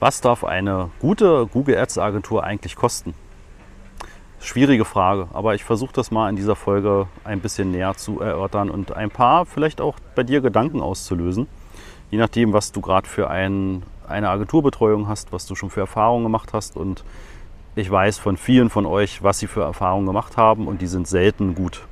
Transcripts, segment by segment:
Was darf eine gute Google Ads Agentur eigentlich kosten? Schwierige Frage, aber ich versuche das mal in dieser Folge ein bisschen näher zu erörtern und ein paar vielleicht auch bei dir Gedanken auszulösen. Je nachdem, was du gerade für ein, eine Agenturbetreuung hast, was du schon für Erfahrungen gemacht hast. Und ich weiß von vielen von euch, was sie für Erfahrungen gemacht haben und die sind selten gut.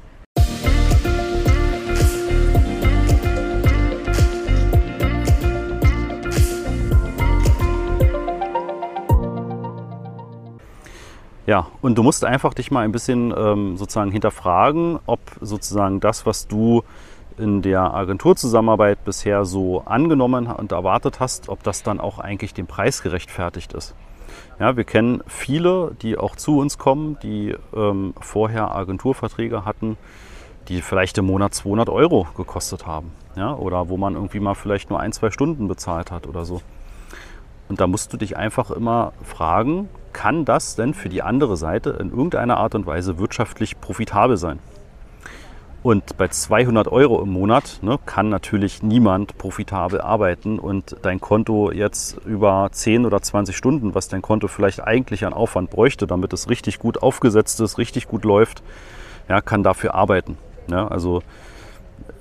Ja, und du musst einfach dich mal ein bisschen ähm, sozusagen hinterfragen, ob sozusagen das, was du in der Agenturzusammenarbeit bisher so angenommen und erwartet hast, ob das dann auch eigentlich dem Preis gerechtfertigt ist. Ja, wir kennen viele, die auch zu uns kommen, die ähm, vorher Agenturverträge hatten, die vielleicht im Monat 200 Euro gekostet haben. Ja, oder wo man irgendwie mal vielleicht nur ein, zwei Stunden bezahlt hat oder so. Und da musst du dich einfach immer fragen, kann das denn für die andere Seite in irgendeiner Art und Weise wirtschaftlich profitabel sein? Und bei 200 Euro im Monat ne, kann natürlich niemand profitabel arbeiten und dein Konto jetzt über 10 oder 20 Stunden, was dein Konto vielleicht eigentlich an Aufwand bräuchte, damit es richtig gut aufgesetzt ist, richtig gut läuft, ja, kann dafür arbeiten. Ja, also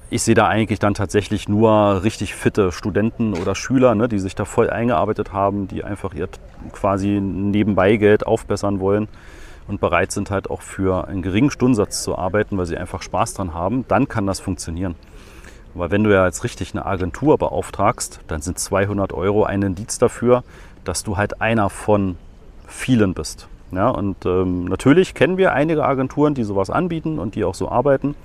ich sehe da eigentlich dann tatsächlich nur richtig fitte Studenten oder Schüler, ne, die sich da voll eingearbeitet haben, die einfach ihr quasi nebenbei Geld aufbessern wollen und bereit sind halt auch für einen geringen Stundensatz zu arbeiten, weil sie einfach Spaß dran haben, dann kann das funktionieren. Aber wenn du ja jetzt richtig eine Agentur beauftragst, dann sind 200 Euro ein Indiz dafür, dass du halt einer von vielen bist. Ja, und ähm, natürlich kennen wir einige Agenturen, die sowas anbieten und die auch so arbeiten.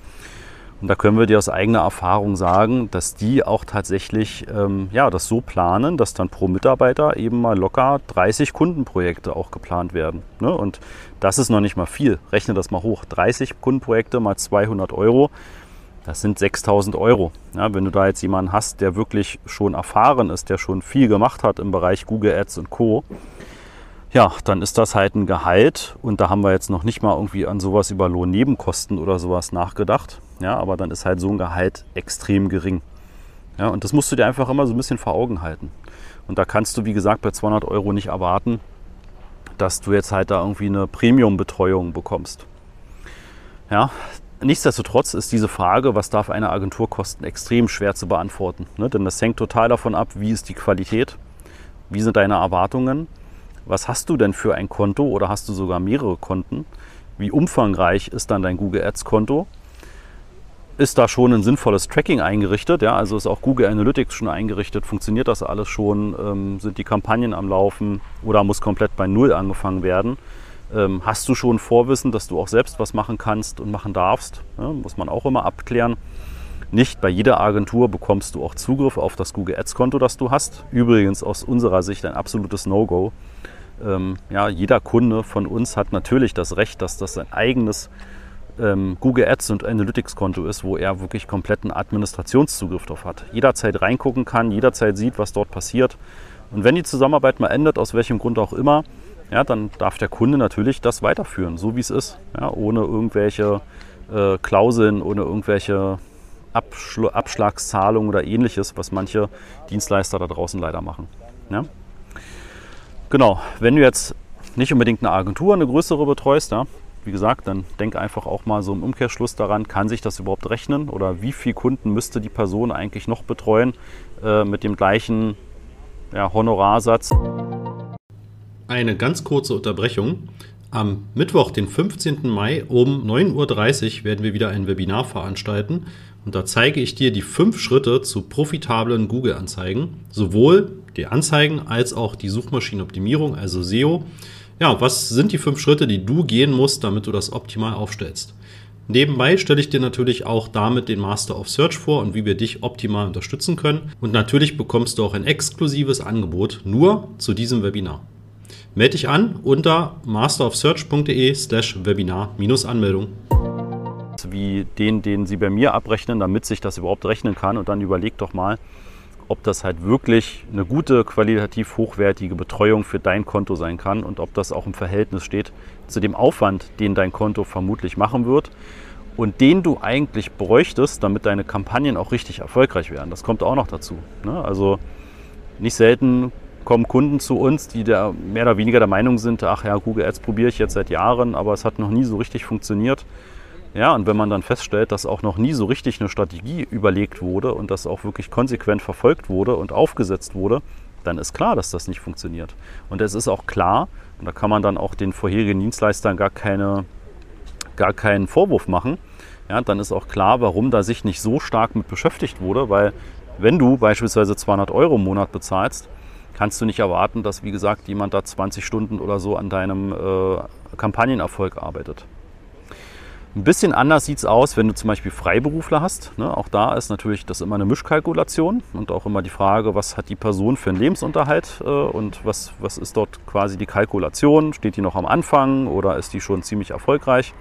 Und da können wir dir aus eigener Erfahrung sagen, dass die auch tatsächlich ähm, ja, das so planen, dass dann pro Mitarbeiter eben mal locker 30 Kundenprojekte auch geplant werden. Ne? Und das ist noch nicht mal viel. Rechne das mal hoch. 30 Kundenprojekte mal 200 Euro, das sind 6000 Euro. Ja, wenn du da jetzt jemanden hast, der wirklich schon erfahren ist, der schon viel gemacht hat im Bereich Google Ads und Co., ja, dann ist das halt ein Gehalt und da haben wir jetzt noch nicht mal irgendwie an sowas über Lohnnebenkosten oder sowas nachgedacht. Ja, aber dann ist halt so ein Gehalt extrem gering. Ja, und das musst du dir einfach immer so ein bisschen vor Augen halten. Und da kannst du, wie gesagt, bei 200 Euro nicht erwarten, dass du jetzt halt da irgendwie eine Premium-Betreuung bekommst. Ja, nichtsdestotrotz ist diese Frage, was darf eine Agentur kosten, extrem schwer zu beantworten. Ne? Denn das hängt total davon ab, wie ist die Qualität, wie sind deine Erwartungen, was hast du denn für ein Konto oder hast du sogar mehrere Konten, wie umfangreich ist dann dein Google Ads Konto ist da schon ein sinnvolles Tracking eingerichtet? Ja, also ist auch Google Analytics schon eingerichtet? Funktioniert das alles schon? Ähm, sind die Kampagnen am Laufen oder muss komplett bei Null angefangen werden? Ähm, hast du schon Vorwissen, dass du auch selbst was machen kannst und machen darfst? Ja, muss man auch immer abklären. Nicht bei jeder Agentur bekommst du auch Zugriff auf das Google Ads Konto, das du hast. Übrigens aus unserer Sicht ein absolutes No-Go. Ähm, ja, jeder Kunde von uns hat natürlich das Recht, dass das sein eigenes ähm, Google Ads und Analytics Konto ist, wo er wirklich kompletten Administrationszugriff drauf hat. Jederzeit reingucken kann, jederzeit sieht, was dort passiert. Und wenn die Zusammenarbeit mal endet, aus welchem Grund auch immer, ja, dann darf der Kunde natürlich das weiterführen, so wie es ist, ja, ohne irgendwelche äh, Klauseln, ohne irgendwelche Abschl Abschlagszahlungen oder ähnliches, was manche Dienstleister da draußen leider machen. Ja. Genau, wenn du jetzt nicht unbedingt eine Agentur, eine größere betreust, ja, wie gesagt, dann denk einfach auch mal so im Umkehrschluss daran, kann sich das überhaupt rechnen oder wie viele Kunden müsste die Person eigentlich noch betreuen äh, mit dem gleichen ja, Honorarsatz. Eine ganz kurze Unterbrechung. Am Mittwoch, den 15. Mai um 9.30 Uhr werden wir wieder ein Webinar veranstalten und da zeige ich dir die fünf Schritte zu profitablen Google-Anzeigen, sowohl die Anzeigen als auch die Suchmaschinenoptimierung, also SEO. Ja, was sind die fünf Schritte, die du gehen musst, damit du das optimal aufstellst? Nebenbei stelle ich dir natürlich auch damit den Master of Search vor und wie wir dich optimal unterstützen können. Und natürlich bekommst du auch ein exklusives Angebot nur zu diesem Webinar. Melde dich an unter masterofsearch.de slash Webinar-Anmeldung. Wie den, den Sie bei mir abrechnen, damit sich das überhaupt rechnen kann. Und dann überleg doch mal, ob das halt wirklich eine gute, qualitativ hochwertige Betreuung für dein Konto sein kann und ob das auch im Verhältnis steht zu dem Aufwand, den dein Konto vermutlich machen wird und den du eigentlich bräuchtest, damit deine Kampagnen auch richtig erfolgreich werden. Das kommt auch noch dazu. Ne? Also nicht selten kommen Kunden zu uns, die der, mehr oder weniger der Meinung sind, ach ja, Google Ads probiere ich jetzt seit Jahren, aber es hat noch nie so richtig funktioniert. Ja, und wenn man dann feststellt, dass auch noch nie so richtig eine Strategie überlegt wurde und das auch wirklich konsequent verfolgt wurde und aufgesetzt wurde, dann ist klar, dass das nicht funktioniert. Und es ist auch klar, und da kann man dann auch den vorherigen Dienstleistern gar, keine, gar keinen Vorwurf machen, ja, dann ist auch klar, warum da sich nicht so stark mit beschäftigt wurde, weil wenn du beispielsweise 200 Euro im Monat bezahlst, kannst du nicht erwarten, dass, wie gesagt, jemand da 20 Stunden oder so an deinem äh, Kampagnenerfolg arbeitet. Ein bisschen anders sieht es aus, wenn du zum Beispiel Freiberufler hast. Ne? Auch da ist natürlich das immer eine Mischkalkulation und auch immer die Frage, was hat die Person für einen Lebensunterhalt äh, und was, was ist dort quasi die Kalkulation? Steht die noch am Anfang oder ist die schon ziemlich erfolgreich?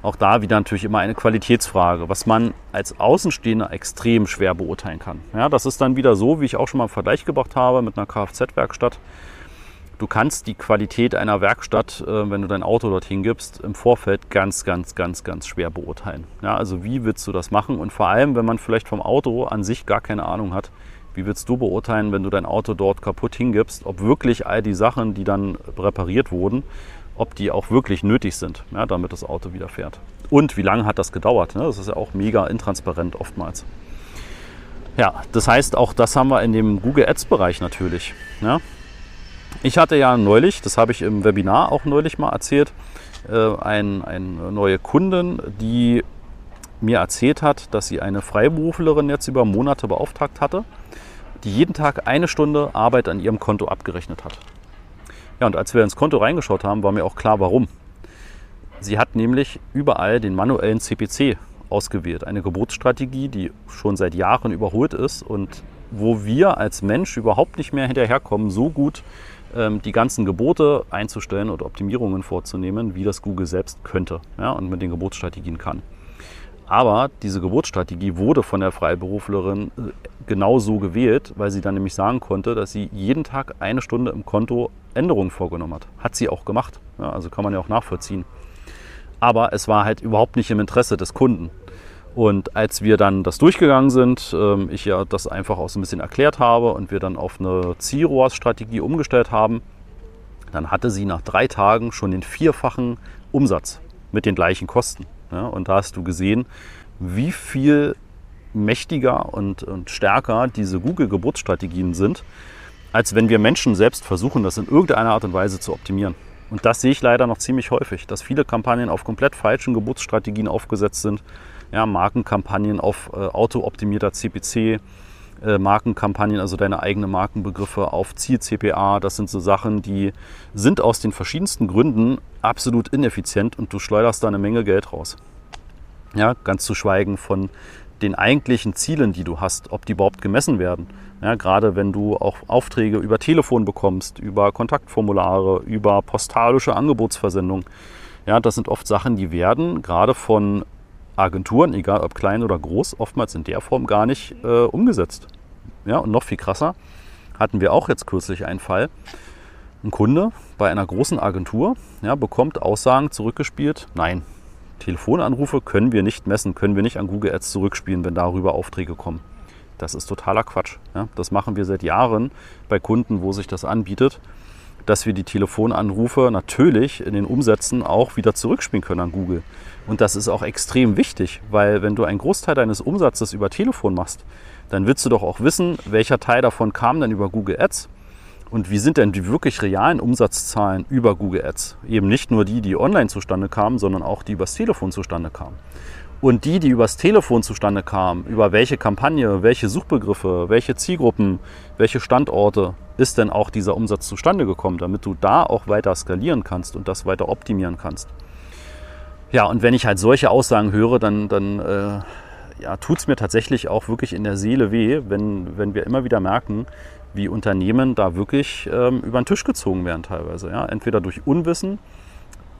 Auch da wieder natürlich immer eine Qualitätsfrage, was man als Außenstehender extrem schwer beurteilen kann. Ja, das ist dann wieder so, wie ich auch schon mal im Vergleich gebracht habe mit einer Kfz-Werkstatt du kannst die Qualität einer Werkstatt, äh, wenn du dein Auto dorthin gibst, im Vorfeld ganz, ganz, ganz, ganz schwer beurteilen. Ja, also wie willst du das machen? Und vor allem, wenn man vielleicht vom Auto an sich gar keine Ahnung hat, wie willst du beurteilen, wenn du dein Auto dort kaputt hingibst, ob wirklich all die Sachen, die dann repariert wurden, ob die auch wirklich nötig sind, ja, damit das Auto wieder fährt. Und wie lange hat das gedauert? Ne? Das ist ja auch mega intransparent oftmals. Ja, das heißt, auch das haben wir in dem Google Ads-Bereich natürlich. Ja? Ich hatte ja neulich, das habe ich im Webinar auch neulich mal erzählt, äh, ein, eine neue Kundin, die mir erzählt hat, dass sie eine Freiberuflerin jetzt über Monate beauftragt hatte, die jeden Tag eine Stunde Arbeit an ihrem Konto abgerechnet hat. Ja, und als wir ins Konto reingeschaut haben, war mir auch klar, warum. Sie hat nämlich überall den manuellen CPC ausgewählt. Eine Geburtsstrategie, die schon seit Jahren überholt ist und wo wir als Mensch überhaupt nicht mehr hinterherkommen, so gut die ganzen Gebote einzustellen oder Optimierungen vorzunehmen, wie das Google selbst könnte ja, und mit den Geburtsstrategien kann. Aber diese Geburtsstrategie wurde von der Freiberuflerin äh, genau so gewählt, weil sie dann nämlich sagen konnte, dass sie jeden Tag eine Stunde im Konto Änderungen vorgenommen hat. Hat sie auch gemacht. Ja, also kann man ja auch nachvollziehen. Aber es war halt überhaupt nicht im Interesse des Kunden. Und als wir dann das durchgegangen sind, ähm, ich ja das einfach auch so ein bisschen erklärt habe und wir dann auf eine Zielrohrs-Strategie umgestellt haben, dann hatte sie nach drei Tagen schon den vierfachen Umsatz mit den gleichen Kosten. Und da hast du gesehen, wie viel mächtiger und, und stärker diese Google-Geburtsstrategien sind, als wenn wir Menschen selbst versuchen, das in irgendeiner Art und Weise zu optimieren. Und das sehe ich leider noch ziemlich häufig, dass viele Kampagnen auf komplett falschen Geburtsstrategien aufgesetzt sind ja, Markenkampagnen auf äh, autooptimierter CPC, äh, Markenkampagnen, also deine eigenen Markenbegriffe auf Ziel-CPA. Das sind so Sachen, die sind aus den verschiedensten Gründen absolut ineffizient und du schleuderst da eine Menge Geld raus. Ja, ganz zu schweigen von den eigentlichen Zielen, die du hast, ob die überhaupt gemessen werden. Ja, gerade wenn du auch Aufträge über Telefon bekommst, über Kontaktformulare, über postalische Angebotsversendung. Ja, das sind oft Sachen, die werden gerade von Agenturen, egal ob klein oder groß, oftmals in der Form gar nicht äh, umgesetzt. Ja, und noch viel krasser hatten wir auch jetzt kürzlich einen Fall. Ein Kunde bei einer großen Agentur ja, bekommt Aussagen zurückgespielt, nein, Telefonanrufe können wir nicht messen, können wir nicht an Google Ads zurückspielen, wenn darüber Aufträge kommen. Das ist totaler Quatsch. Ja. Das machen wir seit Jahren bei Kunden, wo sich das anbietet, dass wir die Telefonanrufe natürlich in den Umsätzen auch wieder zurückspielen können an Google. Und das ist auch extrem wichtig, weil wenn du einen Großteil deines Umsatzes über Telefon machst, dann willst du doch auch wissen, welcher Teil davon kam denn über Google Ads und wie sind denn die wirklich realen Umsatzzahlen über Google Ads. Eben nicht nur die, die online zustande kamen, sondern auch die übers Telefon zustande kamen. Und die, die übers Telefon zustande kamen, über welche Kampagne, welche Suchbegriffe, welche Zielgruppen, welche Standorte ist denn auch dieser Umsatz zustande gekommen, damit du da auch weiter skalieren kannst und das weiter optimieren kannst. Ja, und wenn ich halt solche Aussagen höre, dann, dann äh, ja, tut es mir tatsächlich auch wirklich in der Seele weh, wenn, wenn wir immer wieder merken, wie Unternehmen da wirklich ähm, über den Tisch gezogen werden teilweise. Ja? Entweder durch Unwissen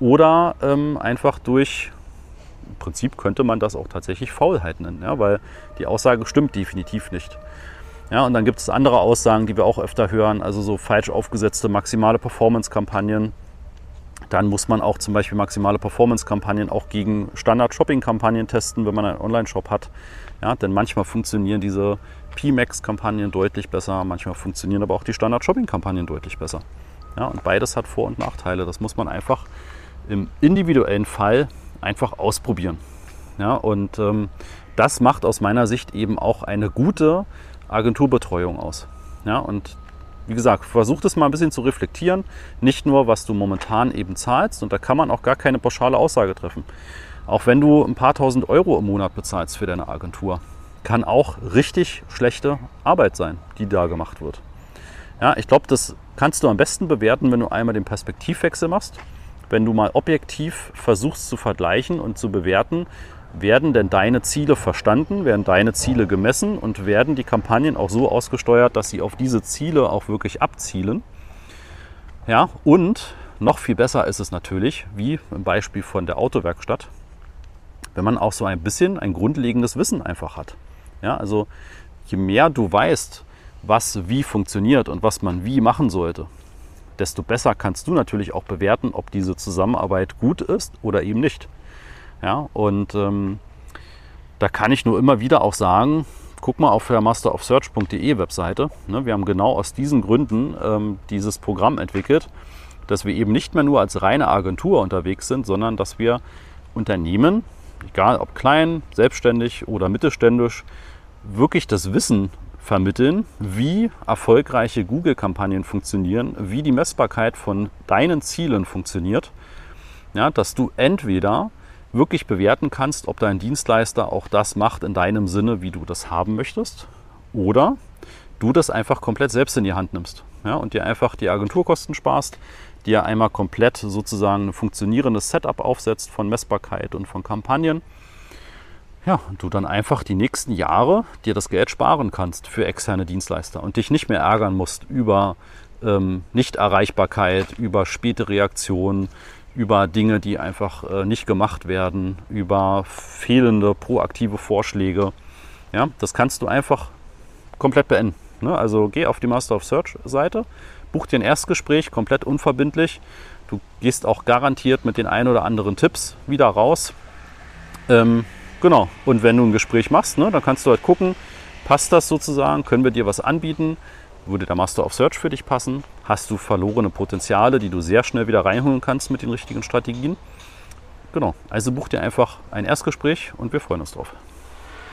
oder ähm, einfach durch, im Prinzip könnte man das auch tatsächlich Faulheit nennen, ja? weil die Aussage stimmt definitiv nicht. Ja, und dann gibt es andere Aussagen, die wir auch öfter hören, also so falsch aufgesetzte maximale Performance-Kampagnen, dann muss man auch zum Beispiel maximale Performance-Kampagnen auch gegen Standard-Shopping-Kampagnen testen, wenn man einen Online-Shop hat. Ja, denn manchmal funktionieren diese PMAX-Kampagnen deutlich besser, manchmal funktionieren aber auch die Standard-Shopping-Kampagnen deutlich besser. Ja, und beides hat Vor- und Nachteile. Das muss man einfach im individuellen Fall einfach ausprobieren. Ja, und ähm, das macht aus meiner Sicht eben auch eine gute Agenturbetreuung aus. Ja, und wie gesagt, versuch das mal ein bisschen zu reflektieren. Nicht nur, was du momentan eben zahlst. Und da kann man auch gar keine pauschale Aussage treffen. Auch wenn du ein paar tausend Euro im Monat bezahlst für deine Agentur, kann auch richtig schlechte Arbeit sein, die da gemacht wird. Ja, ich glaube, das kannst du am besten bewerten, wenn du einmal den Perspektivwechsel machst. Wenn du mal objektiv versuchst zu vergleichen und zu bewerten, werden denn deine Ziele verstanden, werden deine Ziele gemessen und werden die Kampagnen auch so ausgesteuert, dass sie auf diese Ziele auch wirklich abzielen. Ja, und noch viel besser ist es natürlich, wie im Beispiel von der Autowerkstatt, wenn man auch so ein bisschen ein grundlegendes Wissen einfach hat. Ja, also je mehr du weißt, was wie funktioniert und was man wie machen sollte, desto besser kannst du natürlich auch bewerten, ob diese Zusammenarbeit gut ist oder eben nicht. Ja, und ähm, da kann ich nur immer wieder auch sagen, guck mal auf der masterofsearch.de Webseite. Ne, wir haben genau aus diesen Gründen ähm, dieses Programm entwickelt, dass wir eben nicht mehr nur als reine Agentur unterwegs sind, sondern dass wir Unternehmen, egal ob klein, selbstständig oder mittelständisch, wirklich das Wissen vermitteln, wie erfolgreiche Google-Kampagnen funktionieren, wie die Messbarkeit von deinen Zielen funktioniert. Ja, dass du entweder wirklich bewerten kannst, ob dein Dienstleister auch das macht in deinem Sinne, wie du das haben möchtest, oder du das einfach komplett selbst in die Hand nimmst ja, und dir einfach die Agenturkosten sparst, dir einmal komplett sozusagen ein funktionierendes Setup aufsetzt von Messbarkeit und von Kampagnen. Ja, und du dann einfach die nächsten Jahre dir das Geld sparen kannst für externe Dienstleister und dich nicht mehr ärgern musst über ähm, Nichterreichbarkeit, über späte Reaktionen, über Dinge, die einfach äh, nicht gemacht werden, über fehlende proaktive Vorschläge. Ja, das kannst du einfach komplett beenden. Ne? Also geh auf die Master of Search Seite, buch dir ein Erstgespräch, komplett unverbindlich. Du gehst auch garantiert mit den ein oder anderen Tipps wieder raus. Ähm, genau. Und wenn du ein Gespräch machst, ne, dann kannst du halt gucken, passt das sozusagen, können wir dir was anbieten, würde der Master of Search für dich passen, hast du verlorene Potenziale, die du sehr schnell wieder reinholen kannst mit den richtigen Strategien. Genau, also buch dir einfach ein Erstgespräch und wir freuen uns drauf.